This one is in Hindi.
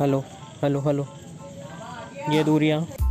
Hello hello hello. ये दूरियाँ।